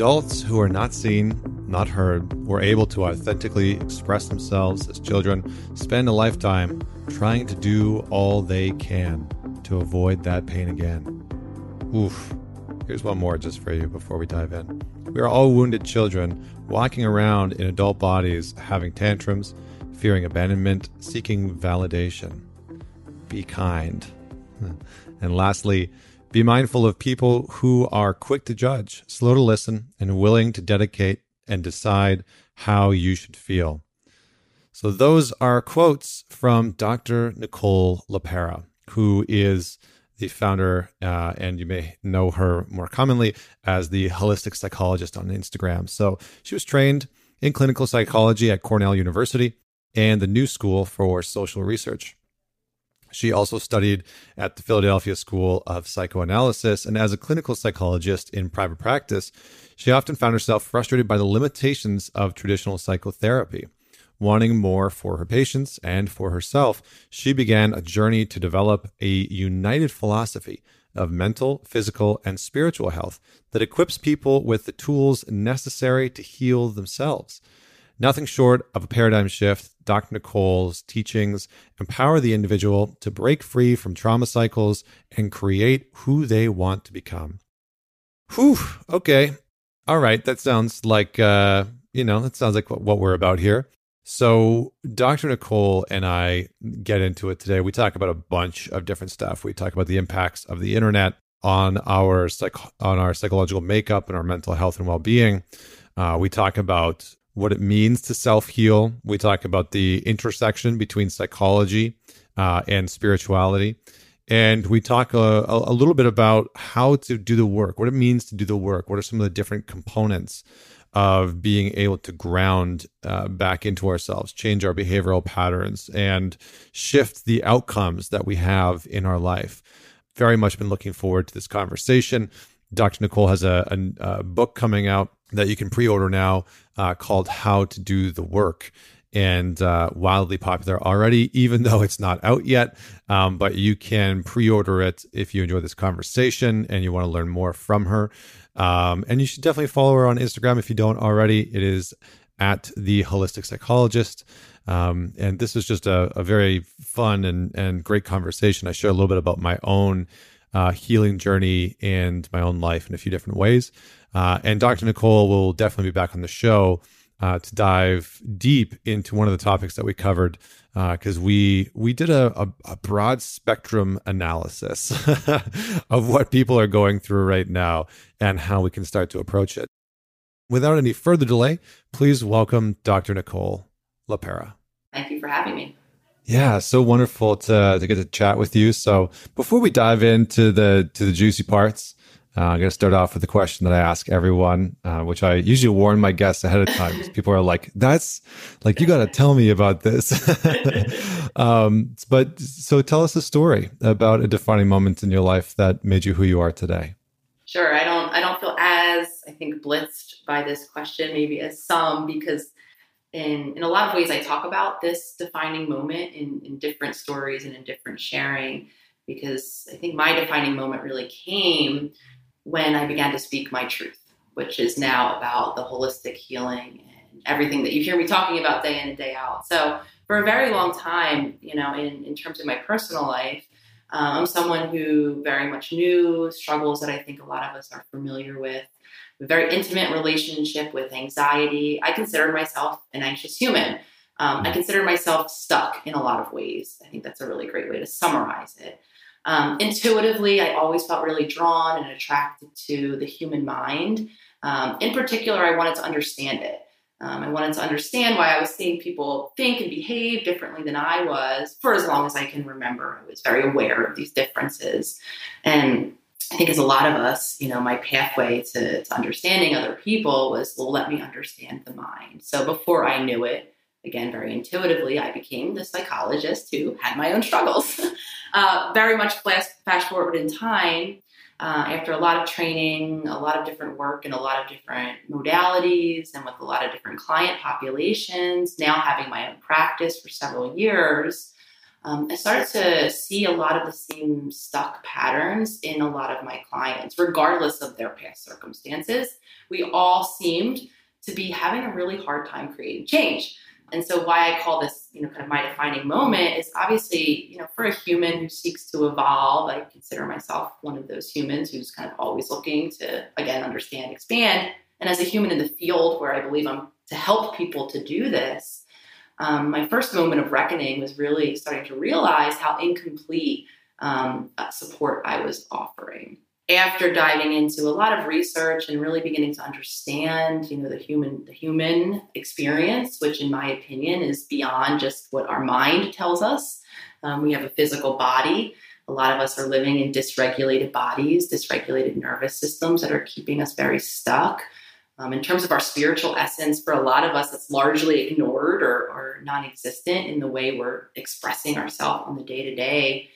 Adults who are not seen, not heard, or able to authentically express themselves as children spend a lifetime trying to do all they can to avoid that pain again. Oof. Here's one more just for you before we dive in. We are all wounded children walking around in adult bodies, having tantrums, fearing abandonment, seeking validation. Be kind. And lastly, be mindful of people who are quick to judge, slow to listen, and willing to dedicate and decide how you should feel. So, those are quotes from Dr. Nicole LePera, who is the founder, uh, and you may know her more commonly as the holistic psychologist on Instagram. So, she was trained in clinical psychology at Cornell University and the New School for Social Research. She also studied at the Philadelphia School of Psychoanalysis, and as a clinical psychologist in private practice, she often found herself frustrated by the limitations of traditional psychotherapy. Wanting more for her patients and for herself, she began a journey to develop a united philosophy of mental, physical, and spiritual health that equips people with the tools necessary to heal themselves. Nothing short of a paradigm shift, Dr. Nicole's teachings empower the individual to break free from trauma cycles and create who they want to become. Whew, okay. All right, that sounds like, uh, you know, that sounds like what, we're about here. So, Dr. Nicole and I get into it today. We talk about a bunch of different stuff. We talk about the impacts of the internet on our psych- on our psychological makeup and our mental health and well-being. Uh, we talk about what it means to self heal. We talk about the intersection between psychology uh, and spirituality. And we talk a, a, little bit about how to do the work, what it means to do the work, what are some of the different components of being able to ground uh, back into ourselves, change our behavioral patterns, and shift the outcomes that we have in our life. Very much been looking forward to this conversation. Dr. Nicole has a, a, a book coming out that you can pre-order now uh, called How to Do the Work and uh, wildly popular already, even though it's not out yet. Um, but you can pre order it if you enjoy this conversation and you want to learn more from her. Um, and you should definitely follow her on Instagram if you don't already. It is at the holistic psychologist. Um, and this is just a, a, very fun and, and great conversation. I share a little bit about my own uh, healing journey and my own life in a few different ways. Uh, and Dr. Nicole will definitely be back on the show uh, to dive deep into one of the topics that we covered because uh, we we did a, a, a broad spectrum analysis of what people are going through right now and how we can start to approach it. Without any further delay, please welcome Dr. Nicole LePera. Thank you for having me. Yeah, so wonderful to to get to chat with you. So before we dive into the to the juicy parts, uh, I'm going to start off with the question that I ask everyone, uh, which I usually warn my guests ahead of time people are like, that's like, you got to tell me about this. um, but so tell us a story about a defining moment in your life that made you who you are today. Sure. I don't, I don't feel as, I think, blitzed by this question, maybe as some, because in, in a lot of ways I talk about this defining moment in, in different stories and in different sharing because I think my defining moment really came when I began to speak my truth, which is now about the holistic healing and everything that you hear me talking about day in and day out. So, for a very long time, you know, in, in terms of my personal life, uh, I'm someone who very much knew struggles that I think a lot of us are familiar with. A very intimate relationship with anxiety. I consider myself an anxious human. Um, I consider myself stuck in a lot of ways. I think that's a really great way to summarize it. Um, intuitively, I always felt really drawn and attracted to the human mind. Um, in particular, I wanted to understand it. Um, I wanted to understand why I was seeing people think and behave differently than I was for as long as I can remember. I was very aware of these differences. And I think, as a lot of us, you know, my pathway to, to understanding other people was, well, let me understand the mind. So before I knew it, again, very intuitively, I became the psychologist who had my own struggles. uh, very much fast, fast forward in time, uh, after a lot of training, a lot of different work, and a lot of different modalities, and with a lot of different client populations, now having my own practice for several years, um, I started to see a lot of the same stuck patterns in a lot of my clients, regardless of their past circumstances. We all seemed to be having a really hard time creating change. And so why I call this, you know, kind of my defining moment is obviously, you know, for a human who seeks to evolve, I consider myself one of those humans who's kind of always looking to again understand, expand. And as a human in the field where I believe I'm to help people to do this, um, my first moment of reckoning was really starting to realize how incomplete um, support I was offering. After diving into a lot of research and really beginning to understand, you know, the human the human experience, which in my opinion is beyond just what our mind tells us. Um, we have a physical body. A lot of us are living in dysregulated bodies, dysregulated nervous systems that are keeping us very stuck. Um, in terms of our spiritual essence, for a lot of us, it's largely ignored or, or non existent in the way we're expressing ourselves on the day to day.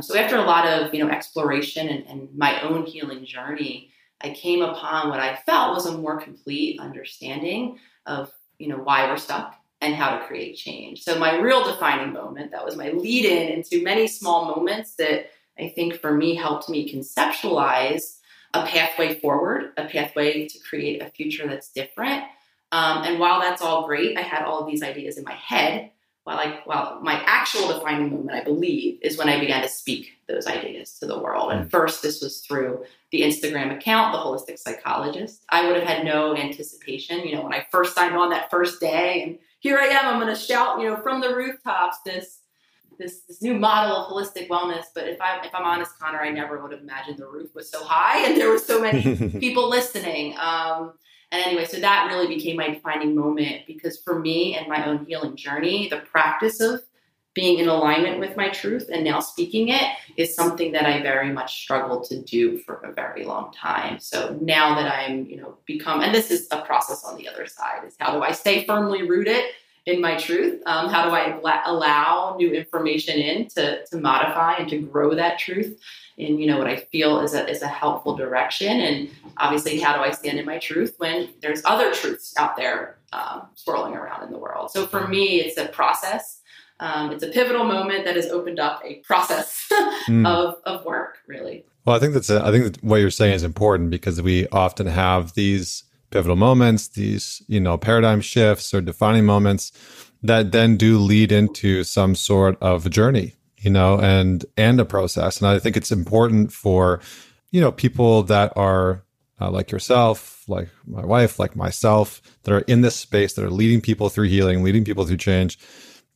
So, after a lot of you know exploration and, and my own healing journey, I came upon what I felt was a more complete understanding of you know why we're stuck and how to create change. So, my real defining moment that was my lead in into many small moments that I think for me helped me conceptualize a pathway forward, a pathway to create a future that's different. Um, and while that's all great, I had all of these ideas in my head. While I, while my actual defining moment, I believe, is when I began to speak those ideas to the world. And mm. first, this was through the Instagram account, the Holistic Psychologist. I would have had no anticipation, you know, when I first signed on that first day, and here I am, I'm going to shout, you know, from the rooftops this this this new model of holistic wellness. But if I'm if I'm honest, Connor, I never would have imagined the roof was so high and there were so many people listening. Um, and anyway, so that really became my defining moment because for me and my own healing journey, the practice of being in alignment with my truth and now speaking it is something that I very much struggled to do for a very long time. So now that I'm, you know, become, and this is a process on the other side is how do I stay firmly rooted in my truth? Um, how do I allow new information in to, to modify and to grow that truth in you know what I feel is a is a helpful direction? And obviously, how do I stand in my truth when there's other truths out there um, swirling around in the world? So for me, it's a process. Um, it's a pivotal moment that has opened up a process mm. of, of work, really. Well, I think that's a, I think that what you're saying is important because we often have these pivotal moments, these, you know, paradigm shifts or defining moments that then do lead into some sort of journey, you know, and and a process. And I think it's important for, you know, people that are uh, like yourself, like my wife, like myself, that are in this space, that are leading people through healing, leading people through change,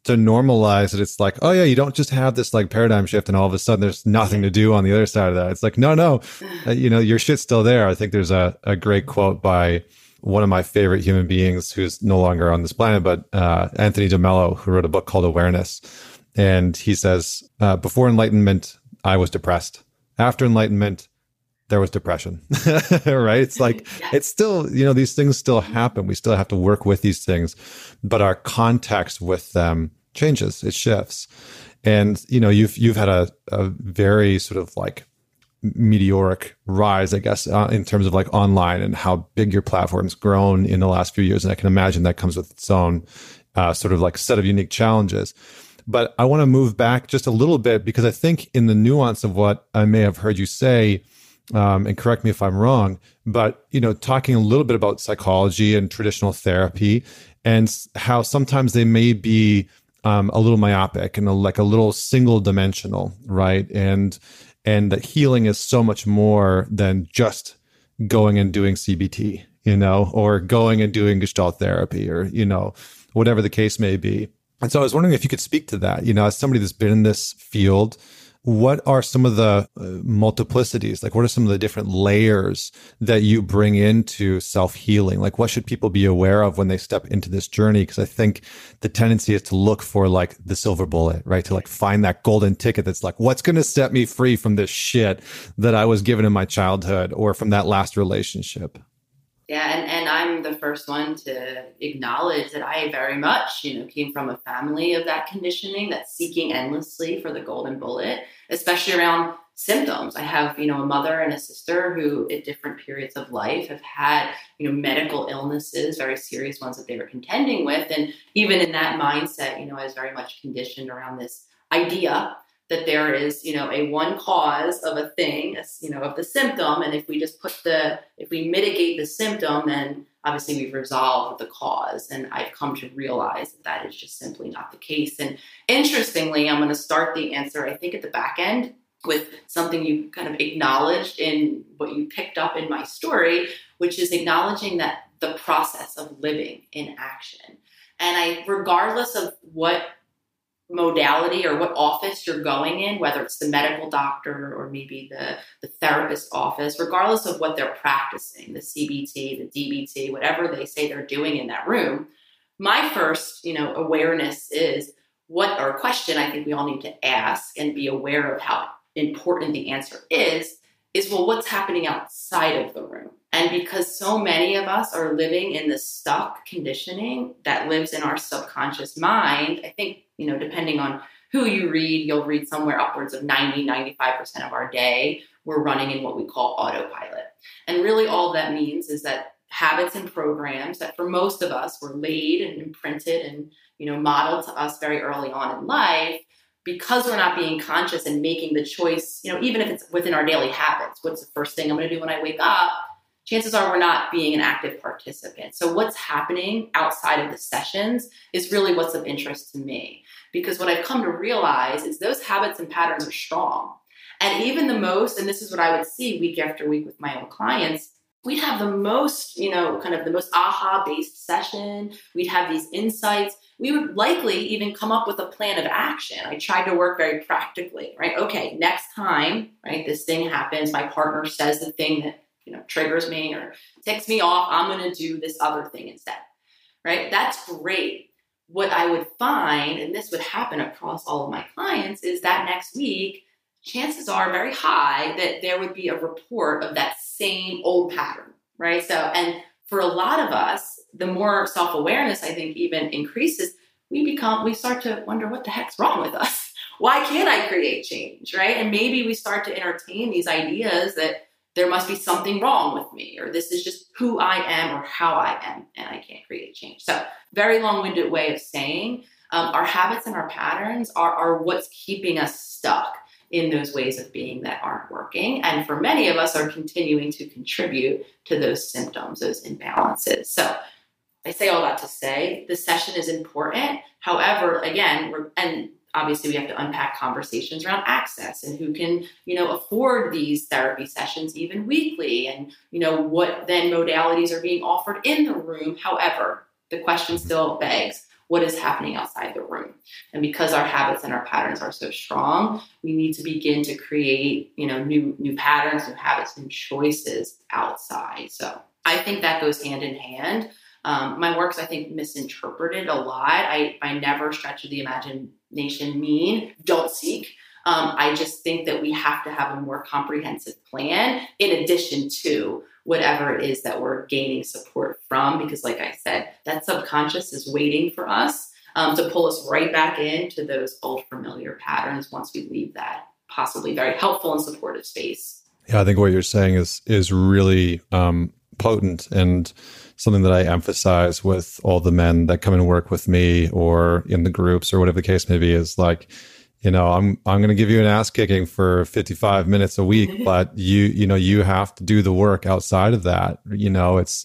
to normalize it. It's like, oh yeah, you don't just have this like paradigm shift and all of a sudden there's nothing to do on the other side of that. It's like, no, no, uh, you know, your shit's still there. I think there's a, a great quote by one of my favorite human beings who's no longer on this planet, but uh, Anthony DeMello, who wrote a book called Awareness. And he says, uh, before enlightenment, I was depressed. After enlightenment, there was depression, right? It's like, it's still, you know, these things still happen. We still have to work with these things, but our context with them changes, it shifts. And, you know, you've, you've had a, a very sort of like meteoric rise, I guess, uh, in terms of like online and how big your platform's grown in the last few years. And I can imagine that comes with its own uh, sort of like set of unique challenges. But I want to move back just a little bit because I think in the nuance of what I may have heard you say, um, and correct me if I'm wrong, but you know, talking a little bit about psychology and traditional therapy, and how sometimes they may be um, a little myopic and a, like a little single dimensional, right? And and that healing is so much more than just going and doing CBT, you know, or going and doing Gestalt therapy, or you know, whatever the case may be. And so I was wondering if you could speak to that, you know, as somebody that's been in this field what are some of the uh, multiplicities? Like what are some of the different layers that you bring into self-healing? Like what should people be aware of when they step into this journey? Because i think the tendency is to look for like the silver bullet right? To like find that golden ticket that's like what's going to set me free from this shit that i was given in my childhood or from that last relationship yeah, and, and I'm the first one to acknowledge that I very much, you know, came from a family of that conditioning that's seeking endlessly for the golden bullet, especially around symptoms. I have, you know, a mother and a sister who at different periods of life have had, you know, medical illnesses, very serious ones that they were contending with. And even in that mindset, you know, I was very much conditioned around this idea that there is, you know, a one cause of a thing, you know, of the symptom. And if we just put the, if we mitigate the symptom, then obviously we've resolved the cause. And I've come to realize that that is just simply not the case. And interestingly, I'm going to start the answer, I think, at the back end with something you kind of acknowledged in what you picked up in my story, which is acknowledging that the process of living in action. And I, regardless of what modality or what office you're going in, whether it's the medical doctor or maybe the, the therapist office, regardless of what they're practicing, the CBT, the DBT, whatever they say they're doing in that room, my first, you know, awareness is what or question I think we all need to ask and be aware of how important the answer is, is well, what's happening outside of the room? And because so many of us are living in the stuck conditioning that lives in our subconscious mind, I think, you know, depending on who you read, you'll read somewhere upwards of 90, 95% of our day, we're running in what we call autopilot. And really, all that means is that habits and programs that for most of us were laid and imprinted and you know modeled to us very early on in life because we're not being conscious and making the choice you know even if it's within our daily habits what's the first thing i'm going to do when i wake up chances are we're not being an active participant. So, what's happening outside of the sessions is really what's of interest to me. Because what I've come to realize is those habits and patterns are strong. And even the most, and this is what I would see week after week with my own clients, we'd have the most, you know, kind of the most aha based session. We'd have these insights. We would likely even come up with a plan of action. I tried to work very practically, right? Okay, next time, right, this thing happens, my partner says the thing that you know triggers me or ticks me off i'm going to do this other thing instead right? That's great. What i would find and this would happen across all of my clients is that next week chances are very high that there would be a report of that same old pattern right? So and for a lot of us the more self-awareness i think even increases we become we start to wonder what the heck's wrong with us. Why can't i create change right? And maybe we start to entertain these ideas that there must be something wrong with me, or this is just who I am or how I am, and I can't create change. So, very long winded way of saying um, our habits and our patterns are, are what's keeping us stuck in those ways of being that aren't working. And for many of us, are continuing to contribute to those symptoms, those imbalances. So, I say all that to say the session is important. However, again, we're and obviously we have to unpack conversations around access and who can you know afford these therapy sessions even weekly and you know what then modalities are being offered in the room. However the question still begs what is happening outside the room? And because our habits and our patterns are so strong we need to begin to create you know new new patterns new habits and choices outside. So i think that goes hand in hand. Um, my work's, I think, misinterpreted a lot. I, I never stretch the imagination mean don't seek. Um, I just think that we have to have a more comprehensive plan in addition to whatever it is that we're gaining support from. Because, like I said, that subconscious is waiting for us um, to pull us right back into those old familiar patterns once we leave that possibly very helpful and supportive space. Yeah, I think what you're saying is is really um, potent and something that I emphasize with all the men that come and work with me or in the groups or whatever the case may be is like, you know, I'm I'm going to give you an ass kicking for 55 minutes a week, but you you know you have to do the work outside of that. You know, it's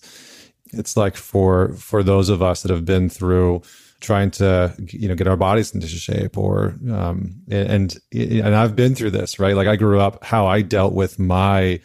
it's like for for those of us that have been through trying to you know get our bodies into shape or um and and I've been through this, right? Like I grew up how I dealt with my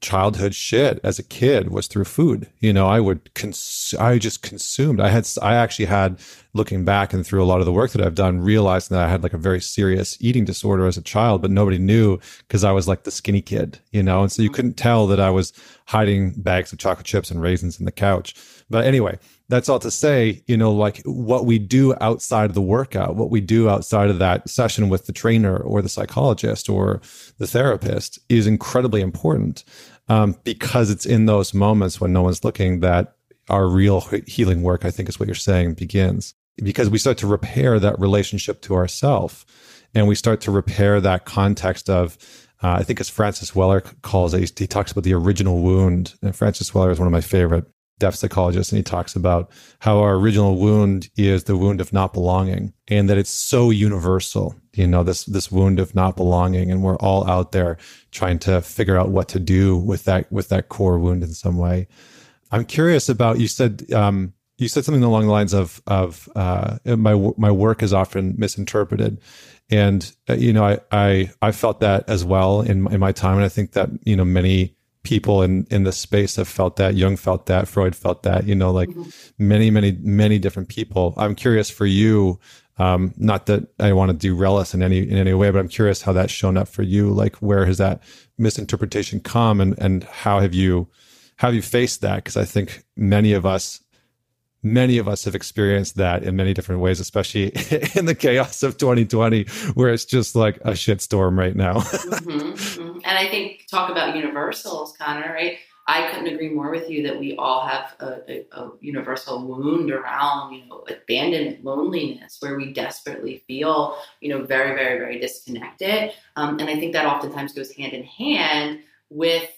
childhood shit as a kid was through food. You know, I would cons- I just consumed. I had I actually had looking back and through a lot of the work that I've done realizing that I had like a very serious eating disorder as a child, but nobody knew because I was like the skinny kid, you know. And so you mm-hmm. couldn't tell that I was hiding bags of chocolate chips and raisins in the couch. But anyway, that's all to say, you know, like what we do outside of the workout, what we do outside of that session with the trainer or the psychologist or the therapist is incredibly important um, because it's in those moments when no one's looking that our real healing work, I think is what you're saying, begins. Because we start to repair that relationship to ourself and we start to repair that context of, uh, I think as Francis Weller calls it, he talks about the original wound. And Francis Weller is one of my favorite depth psychologist and he talks about how our original wound is the wound of not belonging and that it's so universal you know this this wound of not belonging and we're all out there trying to figure out what to do with that with that core wound in some way. I'm curious about you said um, you said something along the lines of of uh, my my work is often misinterpreted. And uh, you know I, I i felt that as well in in my time and i think that you know many people in in the space have felt that jung felt that freud felt that you know like mm-hmm. many many many different people i'm curious for you um, not that I want to derail us in any in any way, but I'm curious how that's shown up for you. Like, where has that misinterpretation come, and and how have you how have you faced that? Because I think many of us many of us have experienced that in many different ways, especially in the chaos of 2020, where it's just like a shitstorm right now. mm-hmm, mm-hmm. And I think talk about universals, Connor, right? I couldn't agree more with you that we all have a, a, a, universal wound around, you know, abandonment, loneliness, where we desperately feel, you know, very, very, very disconnected. Um, and I think that oftentimes goes hand in hand with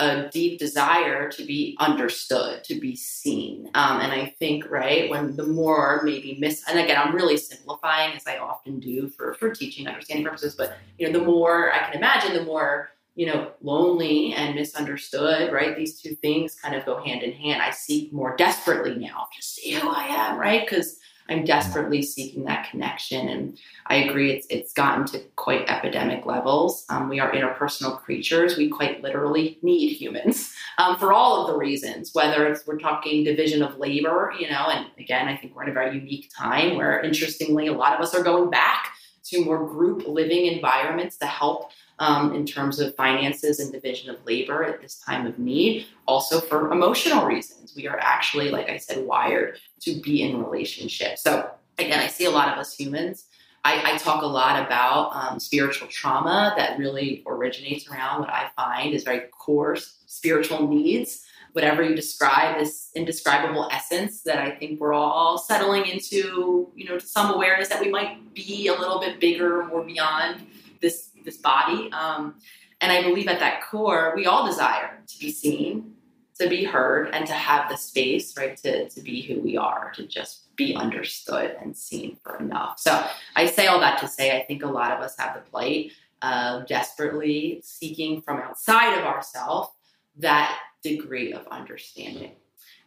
a deep desire to be understood, to be seen. Um, and I think, right, when the more maybe miss, and again, I'm really simplifying as I often do for, for teaching understanding purposes, but, you know, the more I can imagine, the more you know, lonely and misunderstood, right? These two things kind of go hand in hand. I seek more desperately now to see who I am, right? Because I'm desperately seeking that connection. And I agree, it's it's gotten to quite epidemic levels. Um, we are interpersonal creatures. We quite literally need humans um, for all of the reasons, whether it's we're talking division of labor, you know, and again, I think we're in a very unique time where interestingly, a lot of us are going back to more group living environments to help um, in terms of finances and division of labor at this time of need. Also, for emotional reasons, we are actually, like I said, wired to be in relationships. So, again, I see a lot of us humans. I, I talk a lot about um, spiritual trauma that really originates around what I find is very core spiritual needs whatever you describe this indescribable essence that I think we're all settling into, you know, to some awareness that we might be a little bit bigger, more beyond this this body. Um, and I believe at that core, we all desire to be seen, to be heard, and to have the space, right, to, to be who we are, to just be understood and seen for enough. So I say all that to say I think a lot of us have the plight of desperately seeking from outside of ourselves that degree of understanding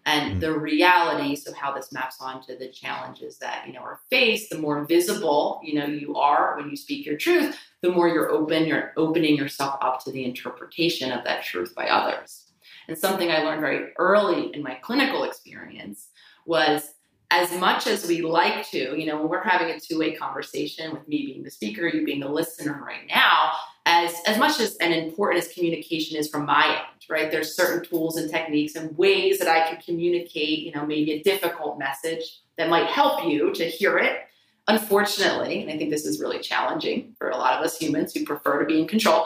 and mm-hmm. the reality so how this maps onto the challenges that you know are faced the more visible you know you are when you speak your truth the more you're open you're opening yourself up to the interpretation of that truth by others and something i learned very early in my clinical experience was as much as we like to, you know, when we're having a two-way conversation with me being the speaker, you being the listener right now, as as much as and important as communication is from my end, right? There's certain tools and techniques and ways that I can communicate, you know, maybe a difficult message that might help you to hear it. Unfortunately, and I think this is really challenging for a lot of us humans who prefer to be in control.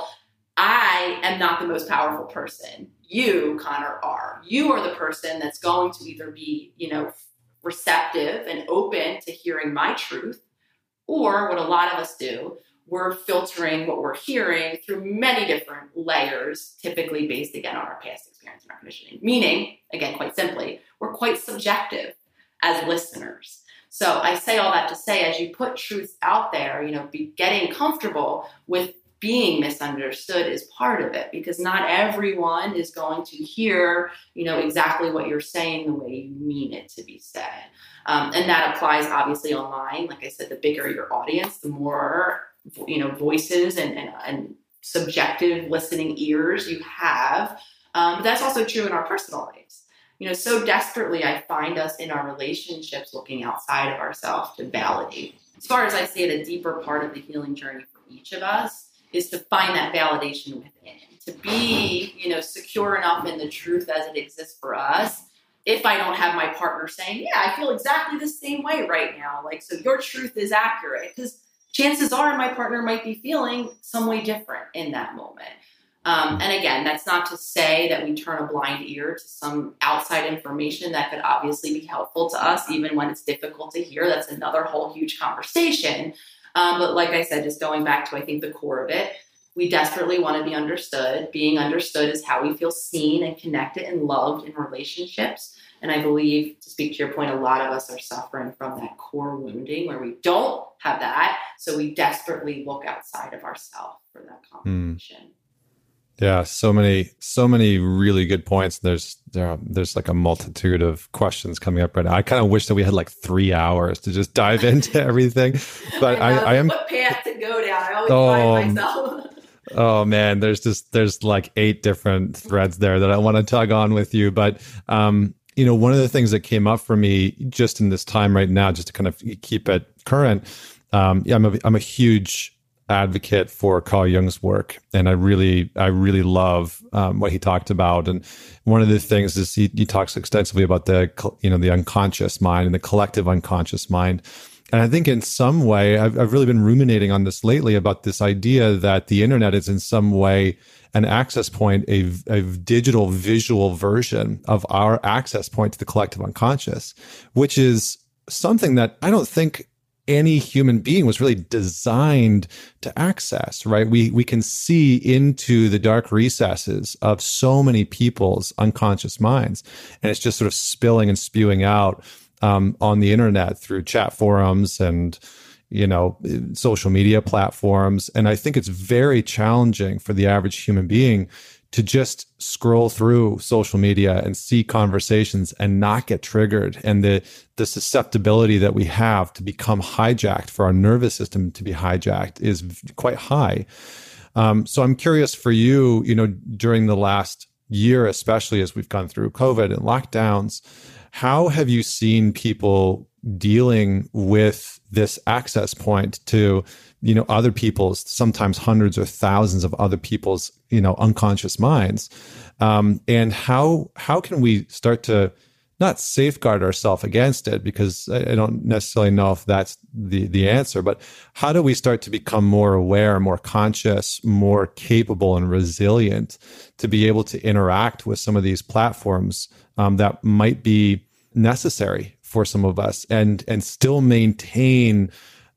I am not the most powerful person. You, Connor, are. You are the person that's going to either be, you know, receptive and open to hearing my truth, or what a lot of us do, we're filtering what we're hearing through many different layers, typically based again on our past experience and our conditioning. Meaning, again, quite simply, we're quite subjective as listeners. So I say all that to say, as you put truth out there, you know, be getting comfortable with being misunderstood is part of it because not everyone is going to hear you know exactly what you're saying the way you mean it to be said um, and that applies obviously online like i said the bigger your audience the more you know voices and, and, and subjective listening ears you have. Um, but that's also true in our personal lives. You know so desperately i find us in our relationships looking outside of ourselves to validate. As far as i see it a deeper part of the healing journey for each of us is to find that validation within, to be, you know, secure enough in the truth as it exists for us. If I don't have my partner saying, "Yeah, I feel exactly the same way right now," like, so your truth is accurate, because chances are my partner might be feeling some way different in that moment. Um, and again, that's not to say that we turn a blind ear to some outside information that could obviously be helpful to us, even when it's difficult to hear. That's another whole huge conversation. Um, but like I said, just going back to I think the core of it, we desperately want to be understood. Being understood is how we feel seen and connected and loved in relationships. And I believe, to speak to your point, a lot of us are suffering from that core wounding where we don't have that. So we desperately look outside of ourselves for that confirmation. Mm. Yeah, so many, so many really good points. There's there, there's like a multitude of questions coming up right now. I kind of wish that we had like three hours to just dive into everything, but I, I, I, am what path to go down. I always oh, find myself. oh man, there's just there's like eight different threads there that I want to tug on with you. But um, you know, one of the things that came up for me just in this time right now, just to kind of keep it current. Um, yeah, I'm a, I'm a huge advocate for Carl Jung's work, and I really, I really love um, what he talked about. And one of the things is he, he talks extensively about the, you know, the unconscious mind and the collective unconscious mind. And I think in some way, I've, I've really been ruminating on this lately about this idea that the internet is in some way an access point, a, a digital visual version of our access point to the collective unconscious, which is something that I don't think any human being was really designed to access, right? We, we can see into the dark recesses of so many people's unconscious minds. And it's just sort of spilling and spewing out um, on the internet through chat forums and, you know, social media platforms. And I think it's very challenging for the average human being to just scroll through social media and see conversations and not get triggered and the the susceptibility that we have to become hijacked for our nervous system to be hijacked is quite high um, so i'm curious for you you know during the last year especially as we've gone through covid and lockdowns how have you seen people dealing with this access point to you know other people's sometimes hundreds or thousands of other people's you know unconscious minds? Um, and how how can we start to not safeguard ourselves against it? Because I, I don't necessarily know if that's the the answer but how do we start to become more aware more conscious more capable and resilient to be able to interact with some of these platforms um, that might be necessary for some of us and and still maintain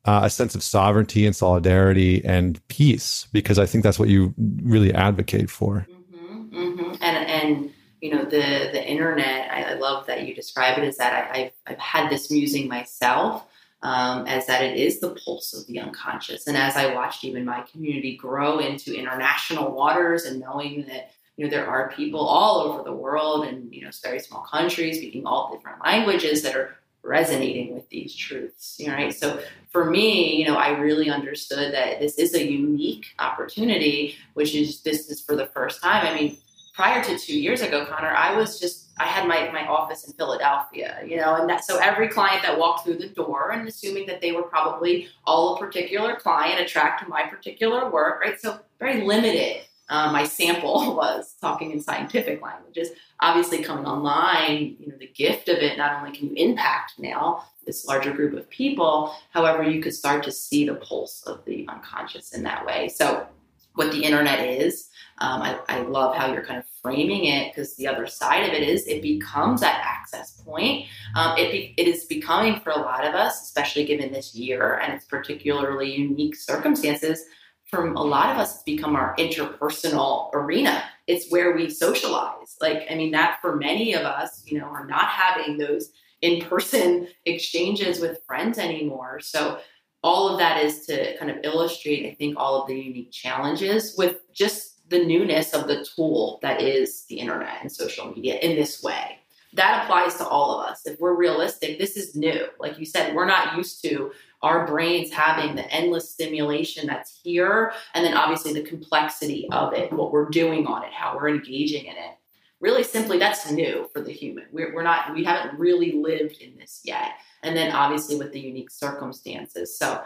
uh, a sense of sovereignty and solidarity and peace because I think that's what you really advocate for. Mm-hmm, mm-hmm. And and you know the the internet. I, I, love that you describe it as that. I, have I've had this musing myself. Um, as that it is the pulse of the unconscious. And as I watched even my community grow into international waters and knowing that you know there are people all over the world and you know very small countries speaking all different languages that are resonating with these truths you know, right? So for me you know i really understood that this is a unique opportunity which is this is for the first time. I mean prior to two years ago connor i was just i had my, my office in philadelphia you know and that so every client that walked through the door and assuming that they were probably all a particular client attracted to my particular work right? So very limited uh, my sample was talking in scientific languages. Obviously, coming online, you know, the gift of it, not only can you impact now this larger group of people, however, you could start to see the pulse of the unconscious in that way. So, what the internet is, um, I, I, love how you're kind of framing it because the other side of it is it becomes that access point. Um, it, be, it is becoming for a lot of us, especially given this year and its particularly unique circumstances, from a lot of us, it's become our interpersonal arena. It's where we socialize. Like, I mean, that for many of us, you know, are not having those in person exchanges with friends anymore. So, all of that is to kind of illustrate, I think, all of the unique challenges with just the newness of the tool that is the internet and social media in this way. That applies to all of us. If we're realistic, this is new. Like you said, we're not used to our brains having the endless stimulation that's here, and then obviously the complexity of it, what we're doing on it, how we're engaging in it. Really simply, that's new for the human. We're, we're not, we haven't really lived in this yet. And then obviously with the unique circumstances. So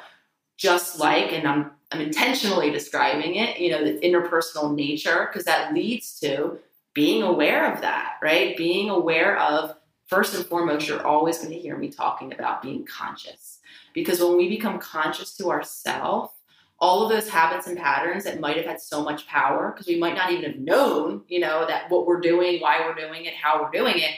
just like, and I'm, I'm intentionally describing it, you know, the interpersonal nature, because that leads to being aware of that, right? Being aware of, first and foremost, you're always going to hear me talking about being conscious because when we become conscious to ourselves, all of those habits and patterns that might have had so much power, because we might not even have known, you know, that what we're doing, why we're doing it, how we're doing it.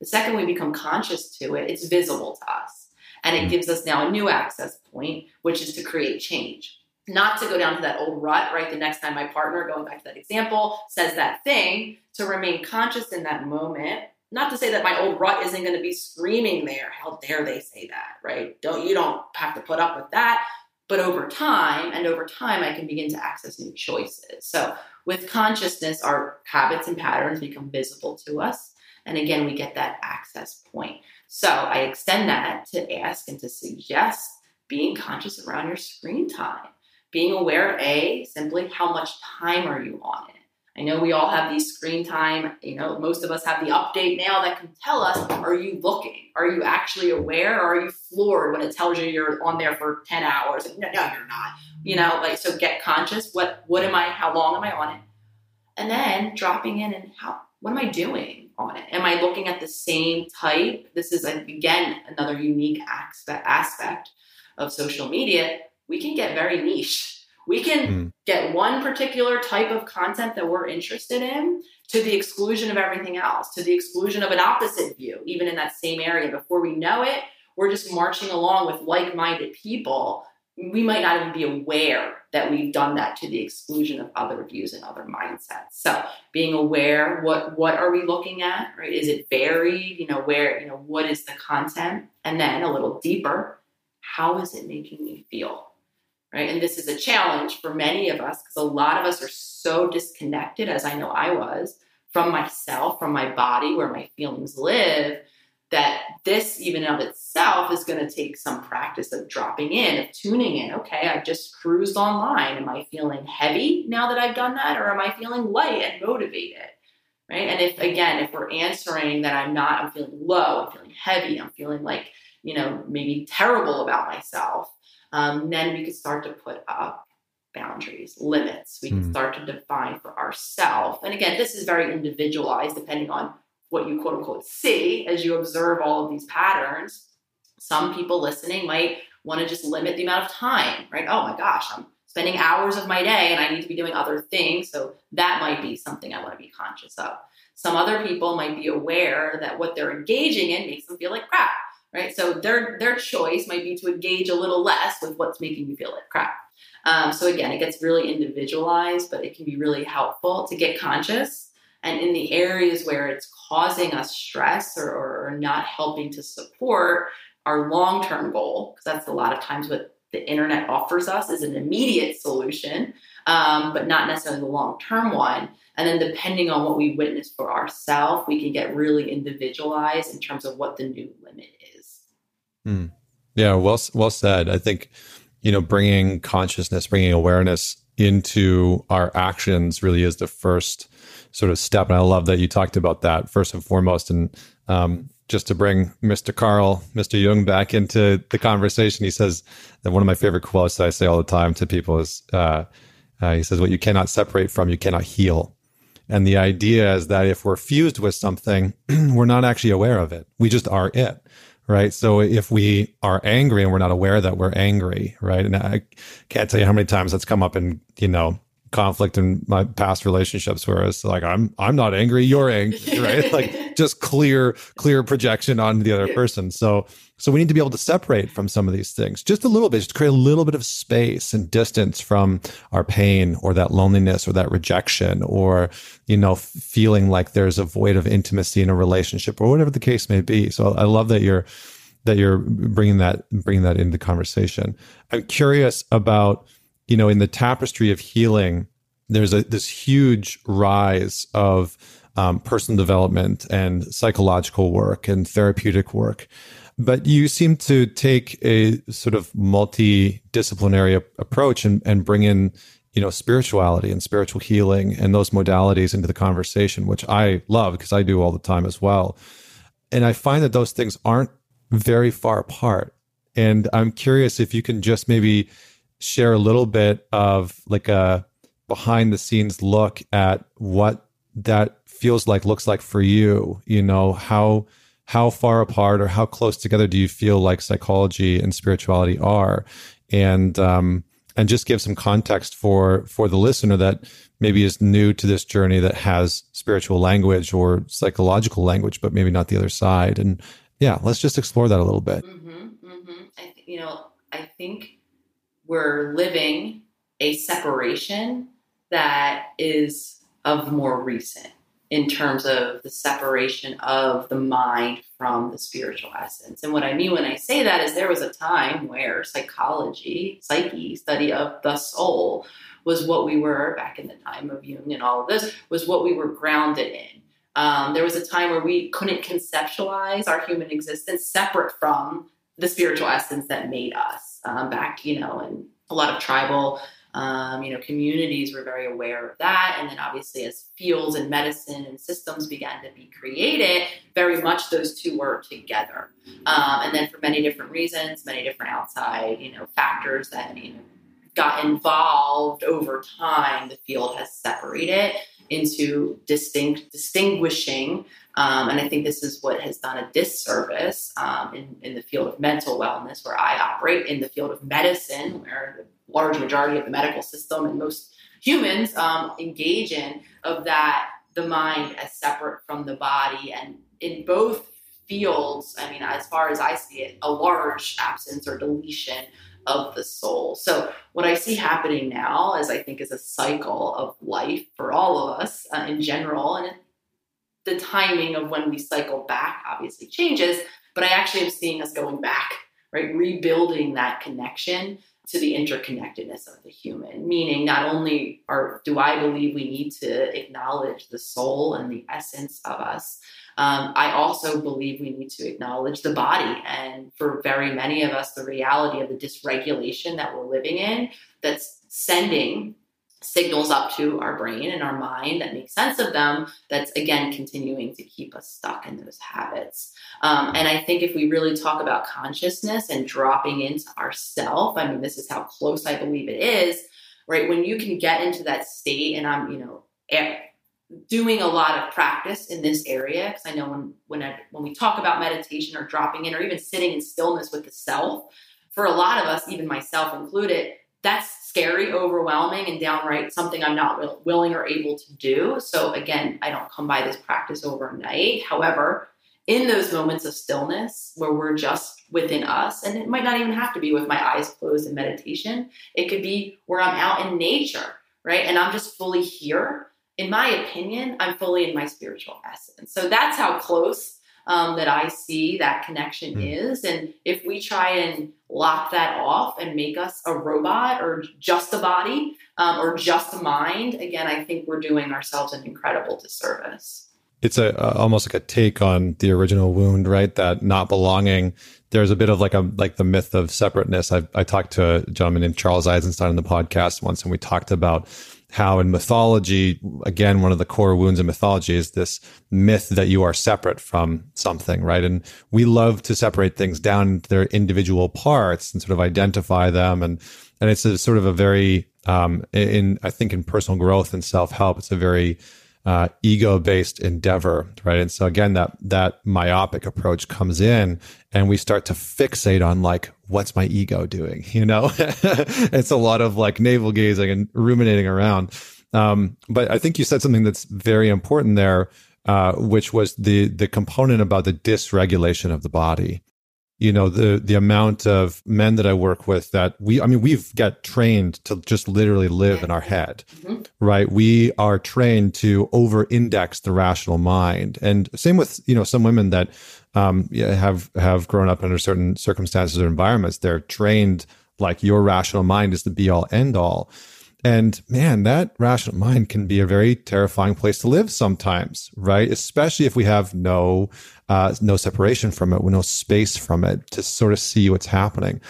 The second we become conscious to it, it's visible to us. And it mm. gives us now a new access point, which is to create change. Not to go down to that old rut, right? The next time my partner, going back to that example, says that thing, to remain conscious in that moment not to say that my old rut isn't going to be screaming there. How dare they say that, right? Don't you don't have to put up with that. But over time, and over time, I can begin to access new choices. So with consciousness, our habits and patterns become visible to us. And again, we get that access point. So I extend that to ask and to suggest being conscious around your screen time, being aware, A, simply how much time are you on it? I know we all have these screen time, you know, most of us have the update now that can tell us are you looking? Are you actually aware or are you floored when it tells you you're on there for 10 hours? no, no, you're not. You know, like so get conscious. What what am I how long am I on it? And then dropping in and how what am I doing on it? Am I looking at the same type? This is again another unique aspect aspect of social media. We can get very niche we can mm. get one particular type of content that we're interested in to the exclusion of everything else, to the exclusion of an opposite view, even in that same area. Before we know it, we're just marching along with like minded people. We might not even be aware that we've done that to the exclusion of other views and other mindsets. So being aware, what what are we looking at? Right? Is it varied? You know, where, you know, what is the content? And then a little deeper, how is it making me feel? Right? And this is a challenge for many of us because a lot of us are so disconnected, as I know I was, from myself, from my body, where my feelings live, that this, even of itself, is going to take some practice of dropping in, of tuning in. Okay, I've just cruised online. Am I feeling heavy now that I've done that? Or am I feeling light and motivated? Right. And if, again, if we're answering that I'm not, I'm feeling low, I'm feeling heavy, I'm feeling like, you know, maybe terrible about myself, um, then we could start to put up boundaries, limits. We can mm. start to define for ourselves. And again, this is very individualized depending on what you quote unquote see as you observe all of these patterns. Some people listening might want to just limit the amount of time, right? Oh my gosh, I'm spending hours of my day and I need to be doing other things. So that might be something I want to be conscious of. Some other people might be aware that what they're engaging in makes them feel like crap right? So their their choice might be to engage a little less with what's making you feel like crap. Um, so again, it gets really individualized, but it can be really helpful to get conscious. And in the areas where it's causing us stress or, or not helping to support our long term goal, because that's a lot of times what the internet offers us is an immediate solution, um, but not necessarily the long term one. And then depending on what we witness for ourselves, we can get really individualized in terms of what the new limit Mm. Yeah, well, well said. I think you know, bringing consciousness, bringing awareness into our actions really is the first sort of step. And I love that you talked about that first and foremost. And um, just to bring Mr. Carl, Mr. Jung back into the conversation, he says that one of my favorite quotes that I say all the time to people is uh, uh, he says, What you cannot separate from, you cannot heal. And the idea is that if we're fused with something, we're not actually aware of it. We just are it right? So if we are angry and we're not aware that we're angry, right? And I can't tell you how many times that's come up in, you know, conflict in my past relationships where it's like I'm I'm not angry, you're angry, right? like just clear clear projection on the other person. So so we need to be able to separate from some of these things just a little bit, just create a little bit of space and distance from our pain or that loneliness or that rejection or, you know, feeling like there's a void of intimacy in a relationship or whatever the case may be. So I love that you're, that you're bringing that, bringing that into conversation. I'm curious about, you know, in the tapestry of healing, there's a, this huge rise of, um, personal development and psychological work and therapeutic work. But you seem to take a sort of multidisciplinary approach and, and bring in, you know, spirituality and spiritual healing and those modalities into the conversation, which I love because I do all the time as well. And I find that those things aren't very far apart. And I'm curious if you can just maybe share a little bit of like a behind the scenes look at what that feels like, looks like for you, you know, how how far apart or how close together do you feel like psychology and spirituality are? And um, and just give some context for for the listener that maybe is new to this journey that has spiritual language or psychological language but maybe not the other side. And yeah let's just explore that a little bit. Mm-hmm, mm-hmm. I th- you know i think we're living a separation that is of more recent in terms of the separation of the mind from the spiritual essence. And what I mean when I say that is there was a time where psychology, psyche, study of the soul was what we were back in the time of Jung and all of this was what we were grounded in. Um, there was a time where we couldn't conceptualize our human existence separate from the spiritual essence that made us. Um, back, you know, in a lot of tribal um, you know, communities were very aware of that. And then obviously as fields and medicine and systems began to be created, very much those two were together. Um, and then for many different reasons, many different outside, you know, factors that, you know, got involved over time, the field has separated into distinct distinguishing um, and I think this is what has done a disservice um, in, in the field of mental wellness, where I operate, in the field of medicine, where large majority of the medical system and most humans um, engage in, of that the mind as separate from the body. And in both fields, I mean, as far as I see it, a large absence or deletion of the soul. So, what I see happening now is I think is a cycle of life for all of us uh, in general. And the timing of when we cycle back obviously changes, but I actually am seeing us going back, right? Rebuilding that connection to the interconnectedness of the human meaning not only are do i believe we need to acknowledge the soul and the essence of us um, I also believe we need to acknowledge the body. And for very many of us, the reality of the dysregulation that we're living in that's sending signals up to our brain and our mind that make sense of them that's again continuing to keep us stuck in those habits. Um, and i think if we really talk about consciousness and dropping into ourself i mean this is how close i believe it is right? When you can get into that state and i'm you know doing a lot of practice in this area because I know when when I, when we talk about meditation or dropping in or even sitting in stillness with the self, for a lot of us, even myself included, that's scary, overwhelming, and downright something I'm not willing or able to do. So again, I don't come by this practice overnight. However, in those moments of stillness where we're just within us, and it might not even have to be with my eyes closed in meditation, it could be where I'm out in nature, right? And I'm just fully here in my opinion, I'm fully in my spiritual essence. So that's how close um, that I see that connection mm. is. And if we try and lock that off and make us a robot or just a body um, or just a mind, again, I think we're doing ourselves an incredible disservice. It's a, almost like a take on the original wound, right? That not belonging. There's a bit of like a like the myth of separateness. I, I talked to a gentleman named Charles Eisenstein on the podcast once, and we talked about how in mythology, again, one of the core wounds in mythology is this myth that you are separate from something, right? And we love to separate things down into their individual parts and sort of identify them. And, and it's a sort of a very, um, in, I think in personal growth and self help, it's a very, uh, ego based endeavor, right? And so again, that that myopic approach comes in, and we start to fixate on like, what's my ego doing? You know, it's a lot of like navel gazing and ruminating around. Um, but I think you said something that's very important there, uh, which was the the component about the dysregulation of the body you know the the amount of men that I work with that we I mean we've got trained to just literally live in our head mm-hmm. right? We are trained to over index the rational mind. And same with you know some women that um, have have grown up under certain circumstances or environments. They're trained like your rational mind is the be all end all and man, that rational mind can be a very terrifying place to live sometimes, right? Especially if we have no uh, no separation from it, no space from it to sort of see what's happening.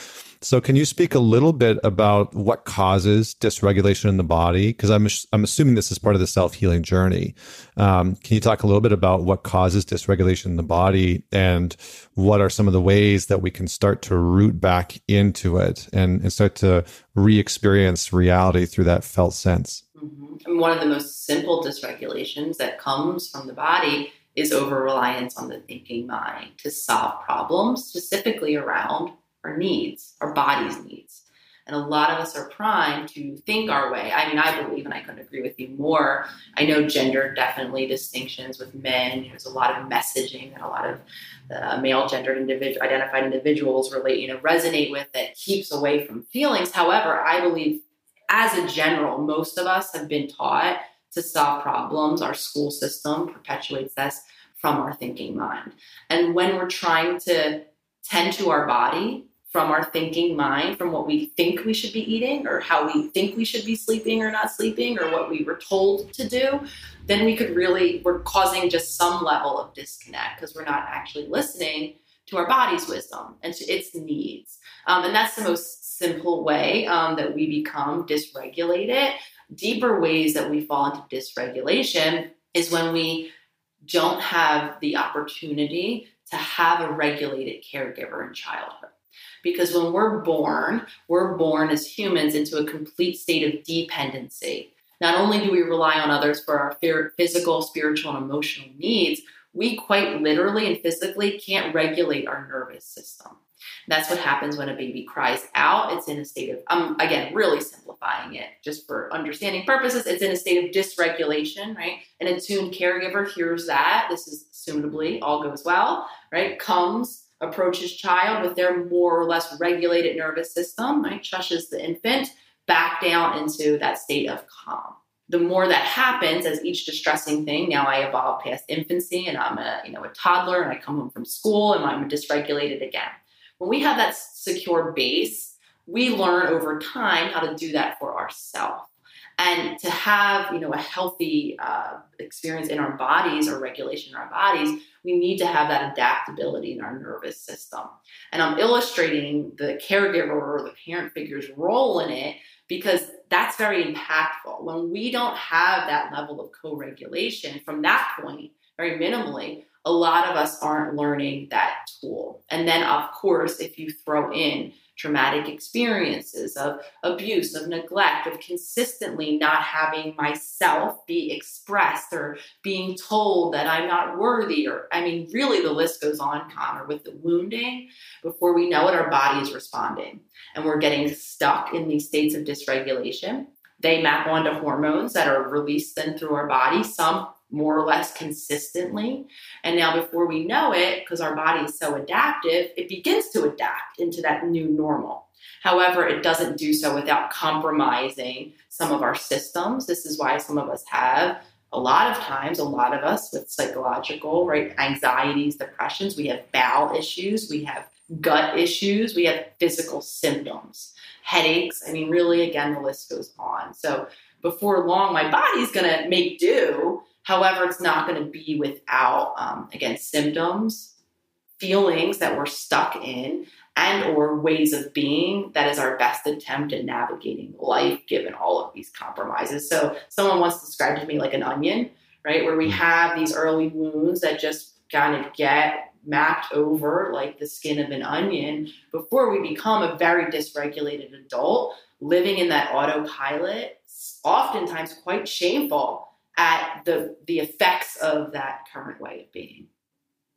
So, can you speak a little bit about what causes dysregulation in the body? Because I'm I'm assuming this is part of the self healing journey. Um, can you talk a little bit about what causes dysregulation in the body, and what are some of the ways that we can start to root back into it and, and start to re-experience reality through that felt sense? Mm-hmm. one of the most simple dysregulations that comes from the body is over reliance on the thinking mind to solve problems, specifically around our needs, our body's needs. And a lot of us are primed to think our way. I mean, I believe, and I couldn't agree with you more. I know gender definitely distinctions with men. There's a lot of messaging that a lot of uh, male gendered individual identified individuals relate, you know, resonate with that keeps away from feelings. However, I believe as a general, most of us have been taught to solve problems. Our school system perpetuates this from our thinking mind. And when we're trying to tend to our body from our thinking mind, from what we think we should be eating or how we think we should be sleeping or not sleeping or what we were told to do, then we could really, we're causing just some level of disconnect because we're not actually listening to our body's wisdom and to its needs. Um, and that's the most simple way um, that we become dysregulated. Deeper ways that we fall into dysregulation is when we don't have the opportunity to have a regulated caregiver in childhood. Because when we're born, we're born as humans into a complete state of dependency. Not only do we rely on others for our physical, spiritual, and emotional needs, we quite literally and physically can't regulate our nervous system. That's what happens when a baby cries out. It's in a state of, um, again, really simplifying it just for understanding purposes. It's in a state of dysregulation, right? An attuned caregiver hears that. This is assumably all goes well, right? Comes, approaches child with their more or less regulated nervous system, right? Shushes the infant back down into that state of calm the more that happens as each distressing thing now i evolve past infancy and i'm a you know a toddler and i come home from school and i'm dysregulated again when we have that secure base, we learn over time how to do that for ourselves. And to have, you know, a healthy uh, experience in our bodies or regulation in our bodies, we need to have that adaptability in our nervous system. And I'm illustrating the caregiver or the parent figure's role in it because that's very impactful. When we don't have that level of co regulation from that point, very minimally, a lot of us aren't learning that tool. And then, of course, if you throw in traumatic experiences of abuse, of neglect, of consistently not having myself be expressed or being told that I'm not worthy, or I mean, really the list goes on, Connor, with the wounding. Before we know it, our body is responding and we're getting stuck in these states of dysregulation. They map onto hormones that are released then through our body. Some more or less consistently. And now, before we know it, because our body is so adaptive, it begins to adapt into that new normal. However, it doesn't do so without compromising some of our systems. This is why some of us have a lot of times, a lot of us with psychological, right, anxieties, depressions, we have bowel issues, we have gut issues, we have physical symptoms, headaches. I mean, really, again, the list goes on. So, before long, my body's going to make do However, it's not going to be without, um, again, symptoms, feelings that we're stuck in, and or ways of being that is our best attempt at navigating life given all of these compromises. So someone once described to me like an onion, right? Where we mm. have these early wounds that just kind of get mapped over like the skin of an onion before we become a very dysregulated adult living in that autopilot, oftentimes quite shameful at the the effects of that current way of being.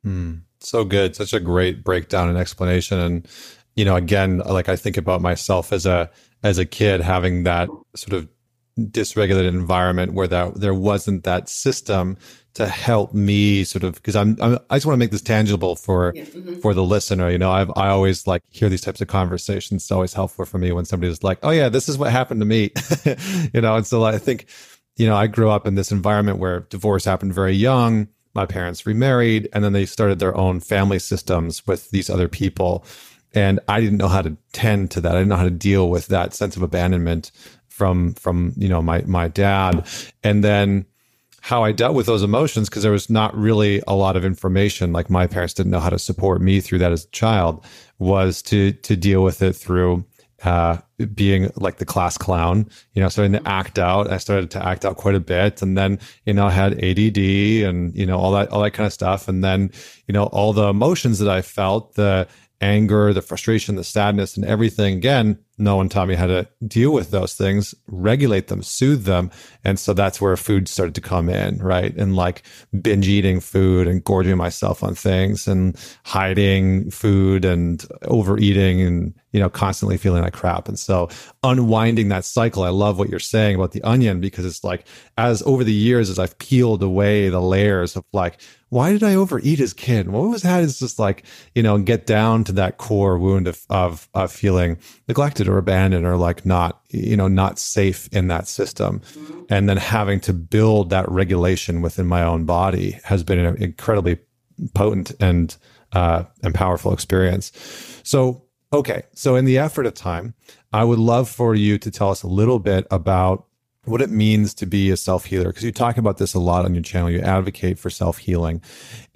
Mm, so good, such a great breakdown and explanation. And you know, again, like I think about myself as a as a kid having that sort of dysregulated environment where that there wasn't that system to help me sort of because I'm, I'm, i just want to make this tangible for yeah. mm-hmm. for the listener you know I've, i always like hear these types of conversations it's always helpful for me when somebody's like oh yeah this is what happened to me you know and so i think you know, I grew up in this environment where divorce happened very young. My parents remarried and then they started their own family systems with these other people. And I didn't know how to tend to that. I didn't know how to deal with that sense of abandonment from, from, you know, my, my dad. And then how I dealt with those emotions, because there was not really a lot of information. Like my parents didn't know how to support me through that as a child was to, to deal with it through uh, being like the class clown, you know, starting to act out. I started to act out quite a bit. And then, you know, I had ADD and, you know, all that, all that kind of stuff. And then, you know, all the emotions that I felt, the anger, the frustration, the sadness and everything again no one taught me how to deal with those things, regulate them, soothe them. And so that's where food started to come in, right? And like binge eating food and gorging myself on things and hiding food and overeating and, you know, constantly feeling like crap. And so unwinding that cycle, I love what you're saying about the onion because it's like, as over the years, as I've peeled away the layers of like, why did I overeat as kid? What was that? Is just like, you know, get down to that core wound of, of, of feeling neglected or abandoned or like not you know not safe in that system. And then having to build that regulation within my own body has been an incredibly potent and uh, and powerful experience. So okay. So in the effort of time i would love for you to tell us a little bit about what it means to be a self healer because you talk about this a lot on your channel. You advocate for self healing,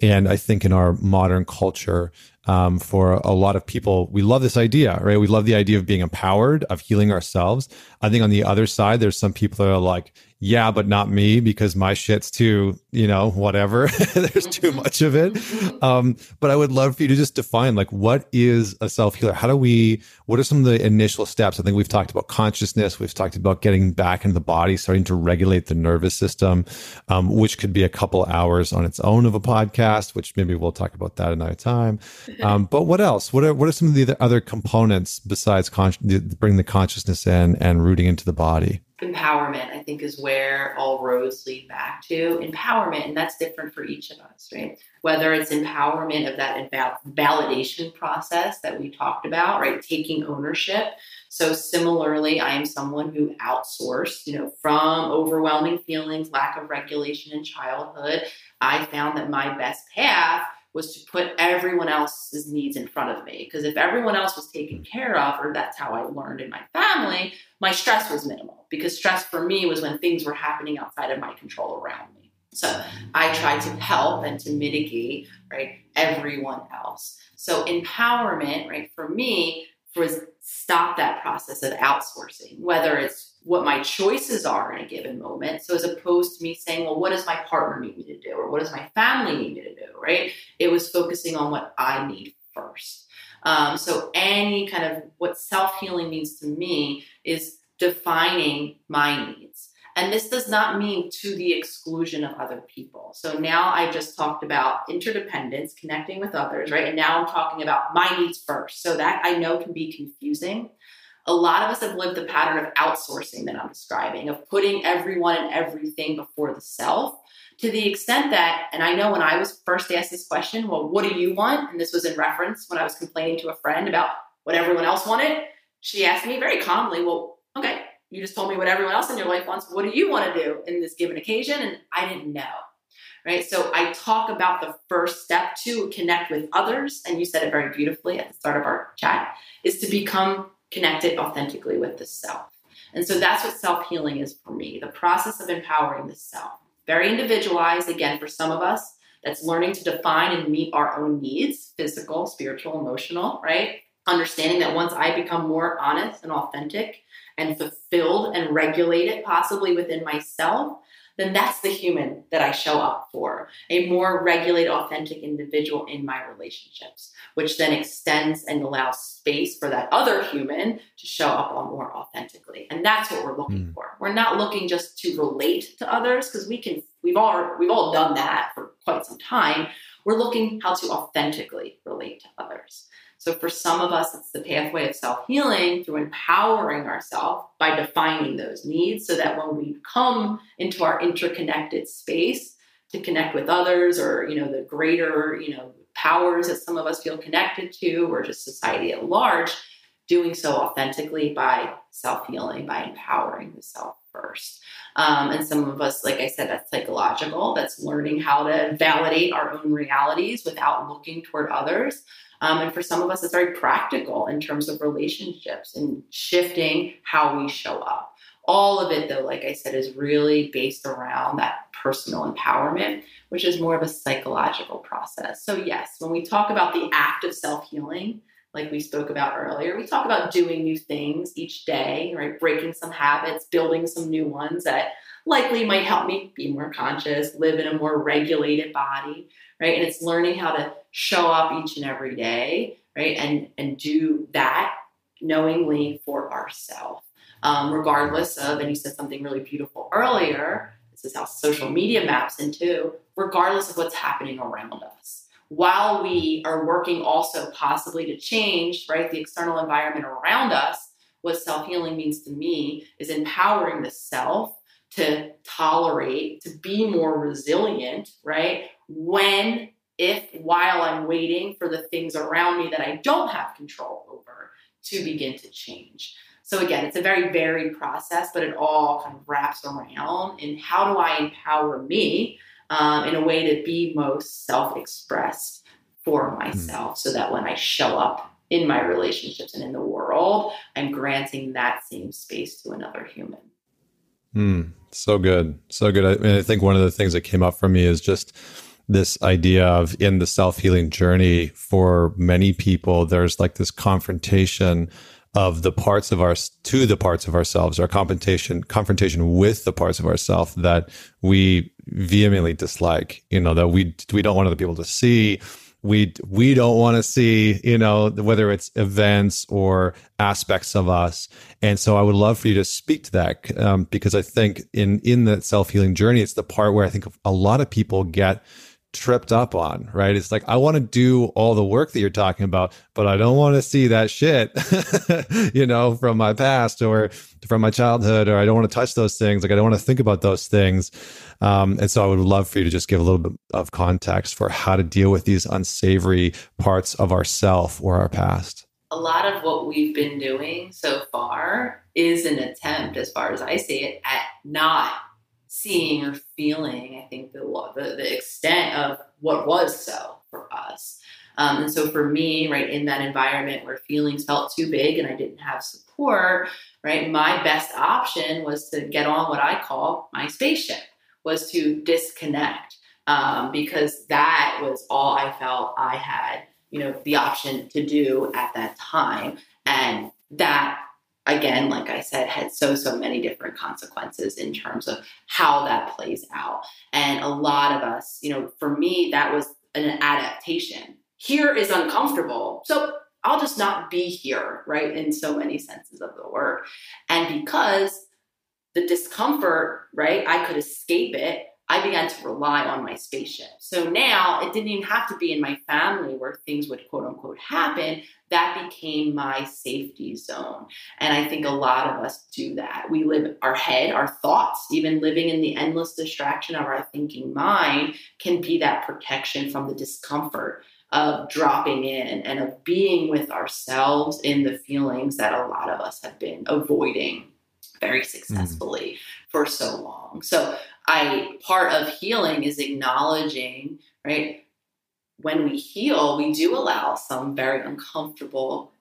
and I think in our modern culture, um, for a lot of people, we love this idea, right? We love the idea of being empowered, of healing ourselves. I think on the other side, there's some people that are like, yeah, but not me because my shit's too, you know, whatever. There's too much of it. Um, but I would love for you to just define like what is a self healer? How do we, what are some of the initial steps? I think we've talked about consciousness. We've talked about getting back into the body, starting to regulate the nervous system, um, which could be a couple hours on its own of a podcast, which maybe we'll talk about that another time. Um, but what else? What are, what are some of the other components besides con- bring the consciousness in and rooting into the body? Empowerment i think is where all roads lead back to empowerment and that's different for each of us right? Whether it's empowerment of that validation process that we talked about right? Taking ownership. So similarly i am someone who outsourced you know from overwhelming feelings lack of regulation in childhood. I found that my best path was to put everyone else's needs in front of me. Because if everyone else was taken care of, or that's how I learned in my family, my stress was minimal. Because stress for me was when things were happening outside of my control around me. So I tried to help and to mitigate, right, everyone else. So empowerment, right, for me was stop that process of outsourcing, whether it's what my choices are in a given moment. So as opposed to me saying, well, what does my partner need me to do? Or what does my family need me to do? Right? It was focusing on what I need first. Um, so any kind of what self-healing means to me is defining my needs. And this does not mean to the exclusion of other people. So now I just talked about interdependence, connecting with others, right? And now I'm talking about my needs first. So that I know can be confusing. A lot of us have lived the pattern of outsourcing that I'm describing, of putting everyone and everything before the self to the extent that, and I know when I was first asked this question, well, what do you want? And this was in reference when I was complaining to a friend about what everyone else wanted. She asked me very calmly, well, okay, you just told me what everyone else in your life wants. What do you want to do in this given occasion? And I didn't know. Right. So I talk about the first step to connect with others. And you said it very beautifully at the start of our chat is to become connected authentically with the self. And so that's what self healing is for me the process of empowering the self. Very individualized, again, for some of us, that's learning to define and meet our own needs physical, spiritual, emotional, right? Understanding that once I become more honest and authentic and fulfilled and regulated, possibly within myself, then that's the human that I show up for a more regulated, authentic individual in my relationships, which then extends and allows space for that other human to show up more authentically. And that's what we're looking mm. for. We're not looking just to relate to others because we can, we've all, we've all done that for quite some time. We're looking how to authentically relate to others. So for some of us, it's the pathway of self healing through empowering ourselves by defining those needs so that when we come into our interconnected space to connect with others or, you know, the greater, you know, powers that some of us feel connected to or just society at large, doing so authentically by self healing, by empowering the self first. Um, and some of us, like I said, that's psychological. That's learning how to validate our own realities without looking toward others. Um, and for some of us, it's very practical in terms of relationships and shifting how we show up. All of it, though, like I said, is really based around that personal empowerment, which is more of a psychological process. So, yes, when we talk about the act of self healing, like we spoke about earlier, we talk about doing new things each day, right? Breaking some habits, building some new ones that likely might help me be more conscious, live in a more regulated body, right? And it's learning how to show up each and every day, right? And and do that knowingly for ourselves, um, regardless of. And you said something really beautiful earlier. This is how social media maps into, regardless of what's happening around us. While we are working also possibly to change, right, the external environment around us, what self healing means to me is empowering the self to tolerate, to be more resilient, right? When, if, while I'm waiting for the things around me that I don't have control over to begin to change. So again, it's a very varied process, but it all kind of wraps around in how do I empower me um, in a way to be most self-expressed for hmm. myself, mm. so that when I show up in my relationships and in the world, I'm granting that same space to another human. Mm, so good, so good. I, mean, I think one of the things that came up for me is just this idea of in the self healing journey for many people, there's like this confrontation of the parts of our to the parts of ourselves, our confrontation confrontation with the parts of ourselves that we vehemently dislike. You know that we we don't want other people to see. We we don't want to see. You know whether it's events or aspects of us. And so I would love for you to speak to that um, because I think in in the self healing journey, it's the part where I think a lot of people get tripped up on, right? It's like, I want to do all the work that you're talking about, but I don't want to see that shit, you know, from my past or from my childhood, or I don't want to touch those things. Like, I don't want to think about those things. Um, and so I would love for you to just give a little bit of context for how to deal with these unsavory parts of ourself or our past. A lot of what we've been doing so far is an attempt, as far as I see it, at not seeing or feeling, I think, the, the, the extent of what was so for us. Um, and so for me, right, in that environment where feelings felt too big and I didn't have support, right, my best option was to get on what I call my spaceship, was to disconnect um, because that was all I felt I had, you know, the option to do at that time. And that again, like I said, had so, so many different consequences in terms of how that plays out. And a lot of us, you know, for me, that was an adaptation. Here is uncomfortable. So I'll just not be here, right? In so many senses of the word. And because the discomfort, right, I could escape it I began to rely on my spaceship. So now it didn't even have to be in my family where things would quote unquote happen. That became my safety zone. And I think a lot of us do that. We live our head, our thoughts, even living in the endless distraction of our thinking mind can be that protection from the discomfort of dropping in and of being with ourselves in the feelings that a lot of us have been avoiding very successfully mm. for so long. So I part of healing is acknowledging, right? When we heal, we do allow some very uncomfortable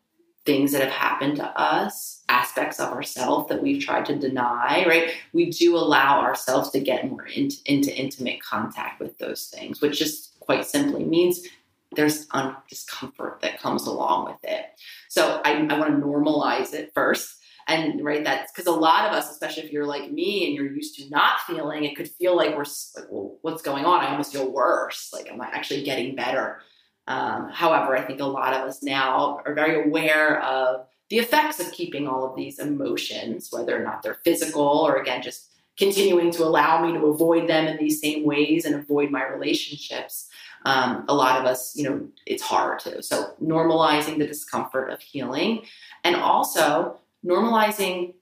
things that have happened to us, aspects of ourselves that we've tried to deny, right? We do allow ourselves to get more into, intimate contact with those things, which just quite simply means there's un- discomfort that comes along with it. So I, I want to normalize it first and right that's because a lot of us especially if you're like me and you're used to not feeling it could feel like we're like well what's going on? I almost feel worse. Like i'm actually getting better? Um, however i think a lot of us now are very aware of the effects of keeping all of these emotions whether or not they're physical or again just continuing to allow me to avoid them in these same ways and avoid my relationships. Um, a lot of us you know it's hard to. So normalizing the discomfort of healing and also normalizing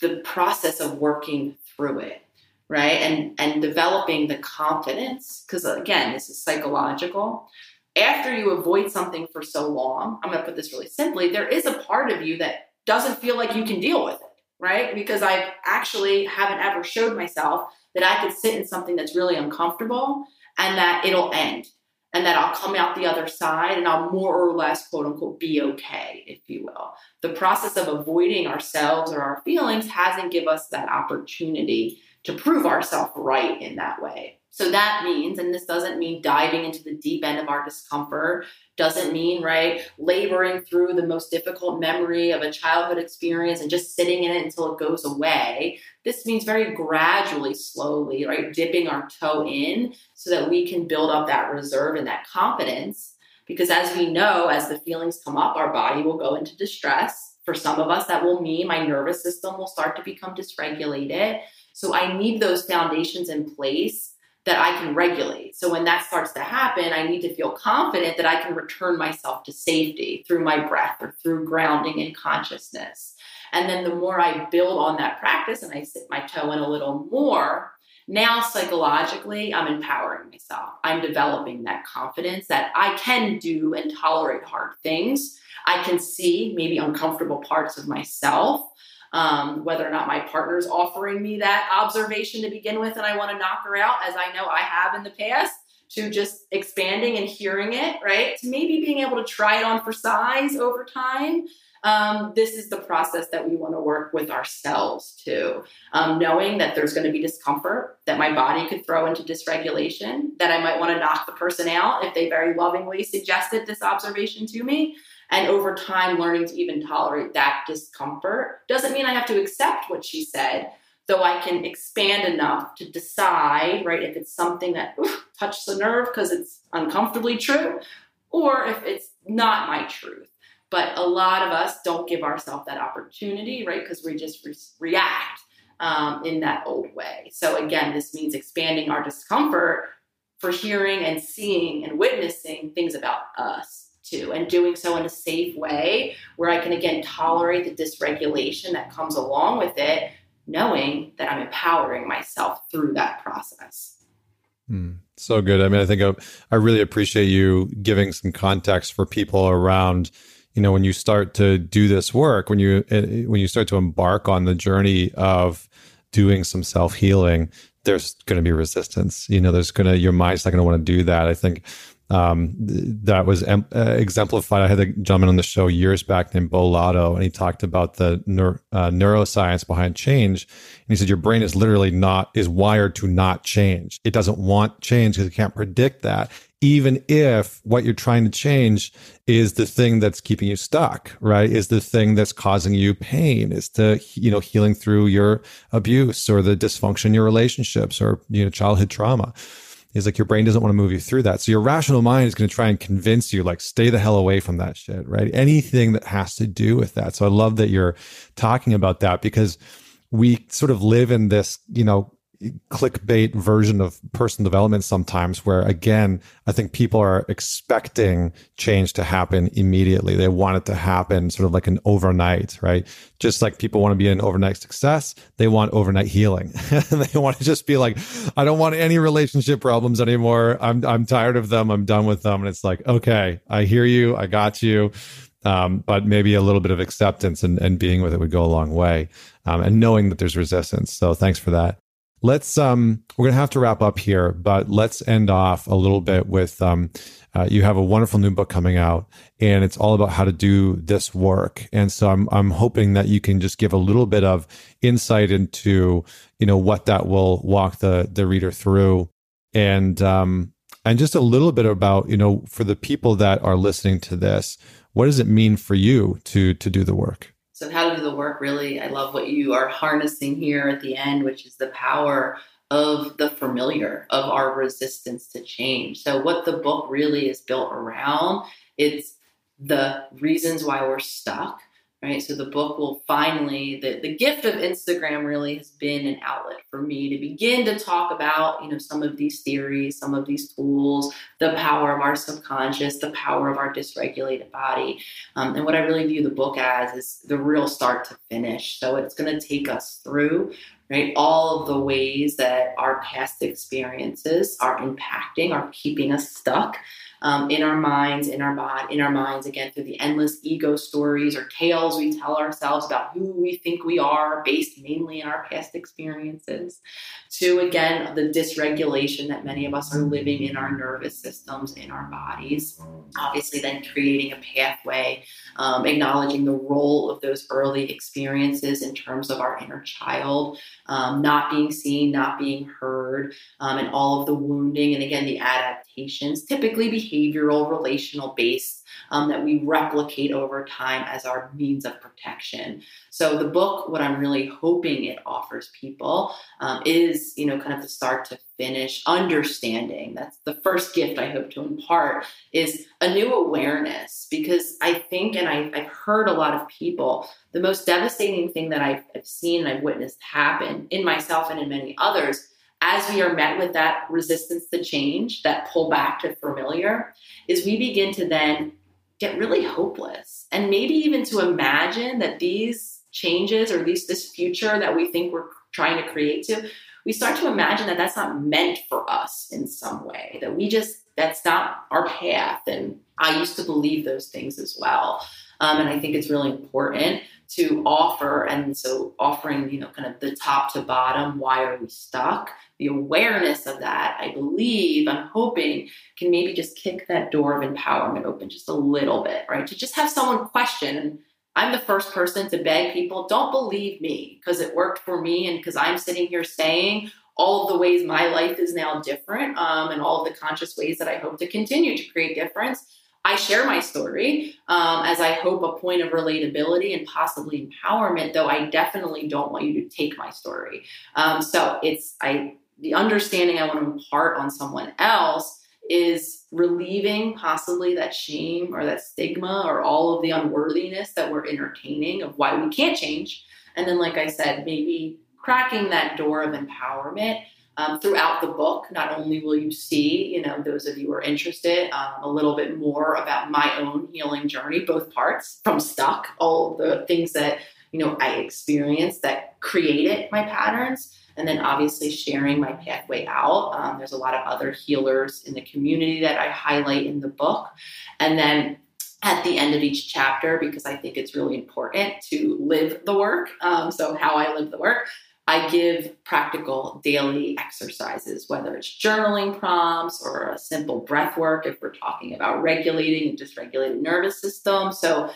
the process of working through it right? And and developing the confidence because again this is psychological. After you avoid something for so long i'm going to put this really simply there is a part of you that doesn't feel like you can deal with it right? Because i actually haven't ever showed myself that i could sit in something that's really uncomfortable and that it'll end and that I'll come out the other side and I'll more or less, quote unquote, be okay, if you will. The process of avoiding ourselves or our feelings hasn't give us that opportunity to prove ourselves right in that way. So that means, and this doesn't mean diving into the deep end of our discomfort, doesn't mean, right, laboring through the most difficult memory of a childhood experience and just sitting in it until it goes away. This means very gradually, slowly, right, dipping our toe in so that we can build up that reserve and that confidence. Because as we know, as the feelings come up, our body will go into distress. For some of us, that will mean my nervous system will start to become dysregulated. So I need those foundations in place that I can regulate. So when that starts to happen, I need to feel confident that I can return myself to safety through my breath or through grounding in consciousness. And then the more I build on that practice and I sit my toe in a little more, Now, psychologically, I'm empowering myself. I'm developing that confidence that I can do and tolerate hard things. I can see maybe uncomfortable parts of myself. Um, whether or not my partner's offering me that observation to begin with and I want to knock her out, as I know I have in the past, to just expanding and hearing it, right? To maybe being able to try it on for size over time um, this is the process that we want to work with ourselves too. Um, knowing that there's going to be discomfort, that my body could throw into dysregulation, that I might want to knock the person out if they very lovingly suggested this observation to me. And over time, learning to even tolerate that discomfort doesn't mean I have to accept what she said, though I can expand enough to decide, right, if it's something that oof, touches the nerve because it's uncomfortably true, or if it's not my truth. But a lot of us don't give ourselves that opportunity, right? Because we just re- react um, in that old way. So, again, this means expanding our discomfort for hearing and seeing and witnessing things about us too, and doing so in a safe way where I can, again, tolerate the dysregulation that comes along with it, knowing that I'm empowering myself through that process. Mm, so good. I mean, I think I, I really appreciate you giving some context for people around you know when you start to do this work when you eh, when you start to embark on the journey of doing some self-healing there's going to be resistance you know there's going to your mind's not going to want to do that i think um, that was em- uh, exemplified. I had a gentleman on the show years back named Beau Lotto, and he talked about the neur- uh, neuroscience behind change. And he said your brain is literally not is wired to not change. It doesn't want change because it can't predict that even if what you're trying to change is the thing that's keeping you stuck right is the thing that's causing you pain is the you know healing through your abuse or the dysfunction in your relationships or you know childhood trauma is like your brain doesn't want to move you through that. So your rational mind is going to try and convince you like stay the hell away from that shit right? Anything that has to do with that. So i love that you're talking about that because we sort of live in this you know clickbait version of personal development sometimes where again i think people are expecting change to happen immediately. They want it to happen sort of like an overnight right? Just like people want to be an overnight success they want overnight healing. They want to just be like i don't want any relationship problems anymore. I'm i'm tired of them. I'm done with them. And it's like okay i hear you. I got you. Um, but maybe a little bit of acceptance and, and being with it would go a long way um, and knowing that there's resistance. So thanks for that Let's um we're gonna have to wrap up here, but let's end off a little bit with um uh, you have a wonderful new book coming out and it's all about how to do this work. And so I'm I'm hoping that you can just give a little bit of insight into, you know, what that will walk the the reader through and um and just a little bit about, you know, for the people that are listening to this, what does it mean for you to to do the work? So, how to do the work really, I love what you are harnessing here at the end, which is the power of the familiar, of our resistance to change. So, what the book really is built around, it's the reasons why we're stuck, right? So the book will finally, the, the gift of Instagram really has been an outlet for me to begin to talk about, you know, some of these theories, some of these tools, the power of our subconscious, the power of our dysregulated body. Um, and what I really view the book as is the real start to finish. So it's going to take us through right? All of the ways that our past experiences are impacting, are keeping us stuck um, in our minds, in our body, in our minds, again, through the endless ego stories or tales we tell ourselves about who we think we are based mainly in our past experiences, to again, the dysregulation that many of us are living in our nervous systems, in our bodies. Obviously, then creating a pathway, um, acknowledging the role of those early experiences in terms of our inner child, um, not being seen, not being heard, um, and all of the wounding, and again, the adaptations, typically behavioral, relational based, um, that we replicate over time as our means of protection. So the book, what I'm really hoping it offers people um, is, you know, kind of the start to finish understanding. That's the first gift I hope to impart is a new awareness because I think, and I, have heard a lot of people, the most devastating thing that I've, I've seen and I've witnessed happen in myself and in many others as we are met with that resistance to change, that pull back to familiar, is we begin to then get really hopeless and maybe even to imagine that these changes or at least this future that we think we're trying to create to we start to imagine that that's not meant for us in some way, that we just, that's not our path. And I used to believe those things as well. Um, and I think it's really important to offer. And so, offering, you know, kind of the top to bottom, why are we stuck? The awareness of that, I believe, I'm hoping, can maybe just kick that door of empowerment open just a little bit, right? To just have someone question. I'm the first person to beg people, don't believe me because it worked for me and because I'm sitting here saying all of the ways my life is now different um, and all of the conscious ways that I hope to continue to create difference. I share my story um, as I hope a point of relatability and possibly empowerment, though I definitely don't want you to take my story. Um, so it's I the understanding I want to impart on someone else is relieving possibly that shame or that stigma or all of the unworthiness that we're entertaining of why we can't change. And then, like I said, maybe cracking that door of empowerment um, throughout the book. Not only will you see, you know, those of you who are interested, um, a little bit more about my own healing journey, both parts from stuck, all the things that, you know, I experienced that created my patterns. And then obviously sharing my pathway out. Um, there's a lot of other healers in the community that I highlight in the book. And then at the end of each chapter, because I think it's really important to live the work. Um, so, how I live the work, I give practical daily exercises, whether it's journaling prompts or a simple breath work if we're talking about regulating and dysregulated nervous system. So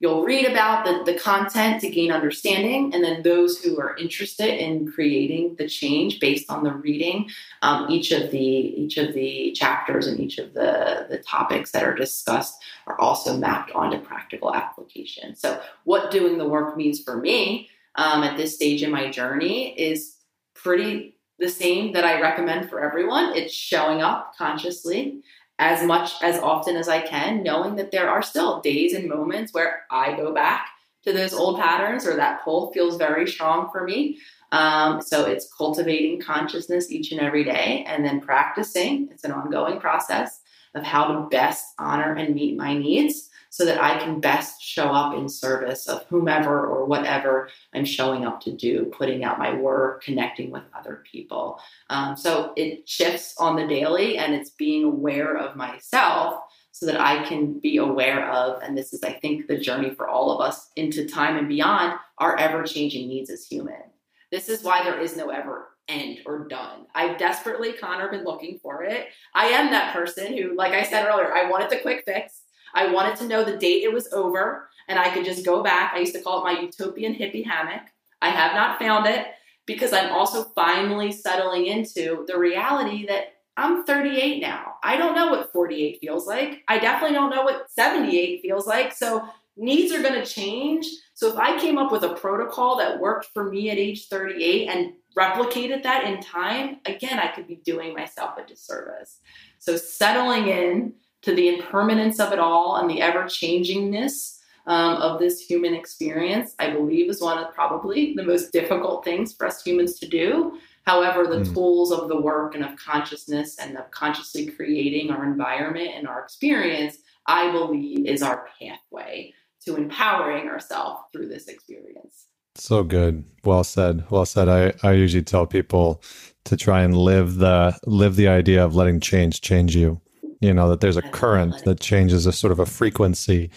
you'll read about the, the content to gain understanding, and then those who are interested in creating the change based on the reading, um, each of the each of the chapters and each of the, the topics that are discussed are also mapped onto practical application. So what doing the work means for me um, at this stage in my journey is pretty the same that I recommend for everyone. It's showing up consciously as much as often as I can, knowing that there are still days and moments where I go back to those old patterns or that pull feels very strong for me. Um, so it's cultivating consciousness each and every day and then practicing. It's an ongoing process of how to best honor and meet my needs so that I can best show up in service of whomever or whatever I'm showing up to do, putting out my work, connecting with other people. Um, so it shifts on the daily and it's being aware of myself so that I can be aware of, and this is, I think, the journey for all of us into time and beyond, our ever changing needs as human. This is why there is no ever end or done. I've desperately, Connor, been looking for it. I am that person who, like I said earlier, I wanted the quick fix. I wanted to know the date it was over and I could just go back. I used to call it my utopian hippie hammock. I have not found it because I'm also finally settling into the reality that I'm 38 now. I don't know what 48 feels like. I definitely don't know what 78 feels like. So needs are going to change. So if I came up with a protocol that worked for me at age 38 and replicated that in time, again, I could be doing myself a disservice. So settling in to the impermanence of it all and the ever changingness um, of this human experience, I believe is one of probably the most difficult things for us humans to do. However, the mm. tools of the work and of consciousness and of consciously creating our environment and our experience, I believe, is our pathway to empowering ourselves through this experience. So good. Well said. Well said. I, I usually tell people to try and live the live the idea of letting change change you you know that there's a current that changes a sort of a frequency.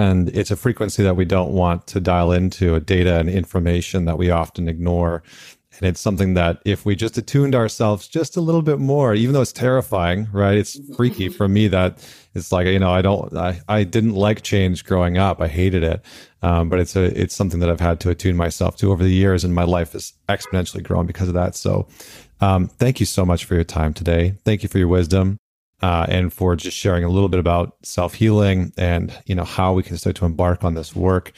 And it's a frequency that we don't want to dial into a data and information that we often ignore. And it's something that if we just attuned ourselves just a little bit more even though it's terrifying right? It's mm-hmm. freaky for me that it's like you know i don't i, I didn't like change growing up. I hated it. Um, but it's a it's something that i've had to attune myself to over the years and my life has exponentially grown because of that. So um, thank you so much for your time today. Thank you for your wisdom uh, and for just sharing a little bit about self healing and you know how we can start to embark on this work.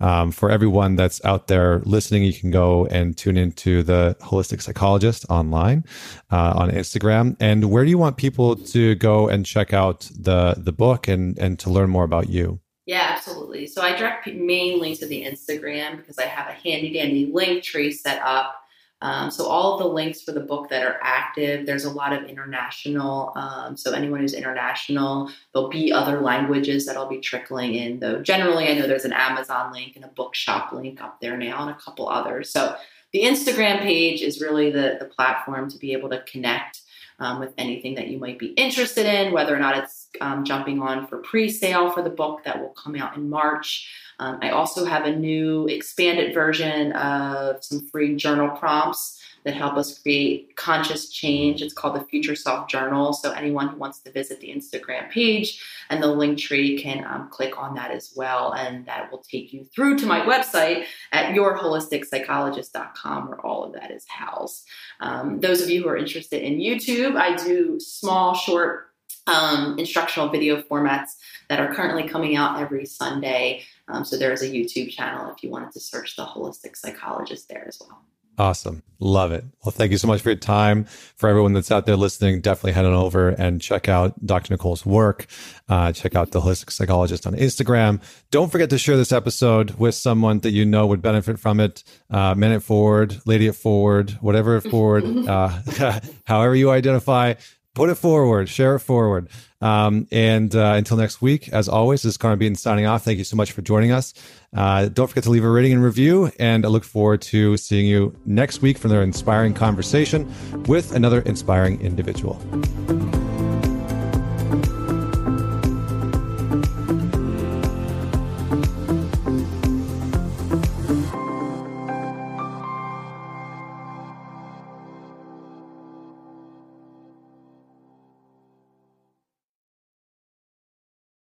Um, for everyone that's out there listening, you can go and tune into the Holistic Psychologist online uh, on Instagram. And where do you want people to go and check out the the book and and to learn more about you? Yeah, absolutely. So I direct mainly to the Instagram because I have a handy dandy link tree set up um, so all of the links for the book that are active, there's a lot of international. Um, so anyone who's international, there'll be other languages that'll be trickling in. Though generally, I know there's an Amazon link and a bookshop link up there now, and a couple others. So the Instagram page is really the, the platform to be able to connect um, with anything that you might be interested in, whether or not it's um, jumping on for pre sale for the book that will come out in March. Um, I also have a new expanded version of some free journal prompts that help us create conscious change. It's called the Future Self Journal. So anyone who wants to visit the Instagram page and the link tree can um, click on that as well. And that will take you through to my website at yourholisticpsychologist.com where all of that is housed. Um, those of you who are interested in YouTube, I do small, short um, instructional video formats that are currently coming out every Sunday. Um, so there is a YouTube channel if you wanted to search the holistic psychologist there as well. Awesome. Love it. Well, thank you so much for your time. For everyone that's out there listening, definitely head on over and check out Dr. Nicole's work. Uh, check out the Holistic Psychologist on Instagram. Don't forget to share this episode with someone that you know would benefit from it. Uh, Men It Forward, Lady It Forward, whatever it forward, uh, however you identify, put it forward, share it forward. Um, and uh, until next week, as always, this is Connor Beaton signing off. Thank you so much for joining us. Uh, don't forget to leave a rating and review. And I look forward to seeing you next week for another inspiring conversation with another inspiring individual.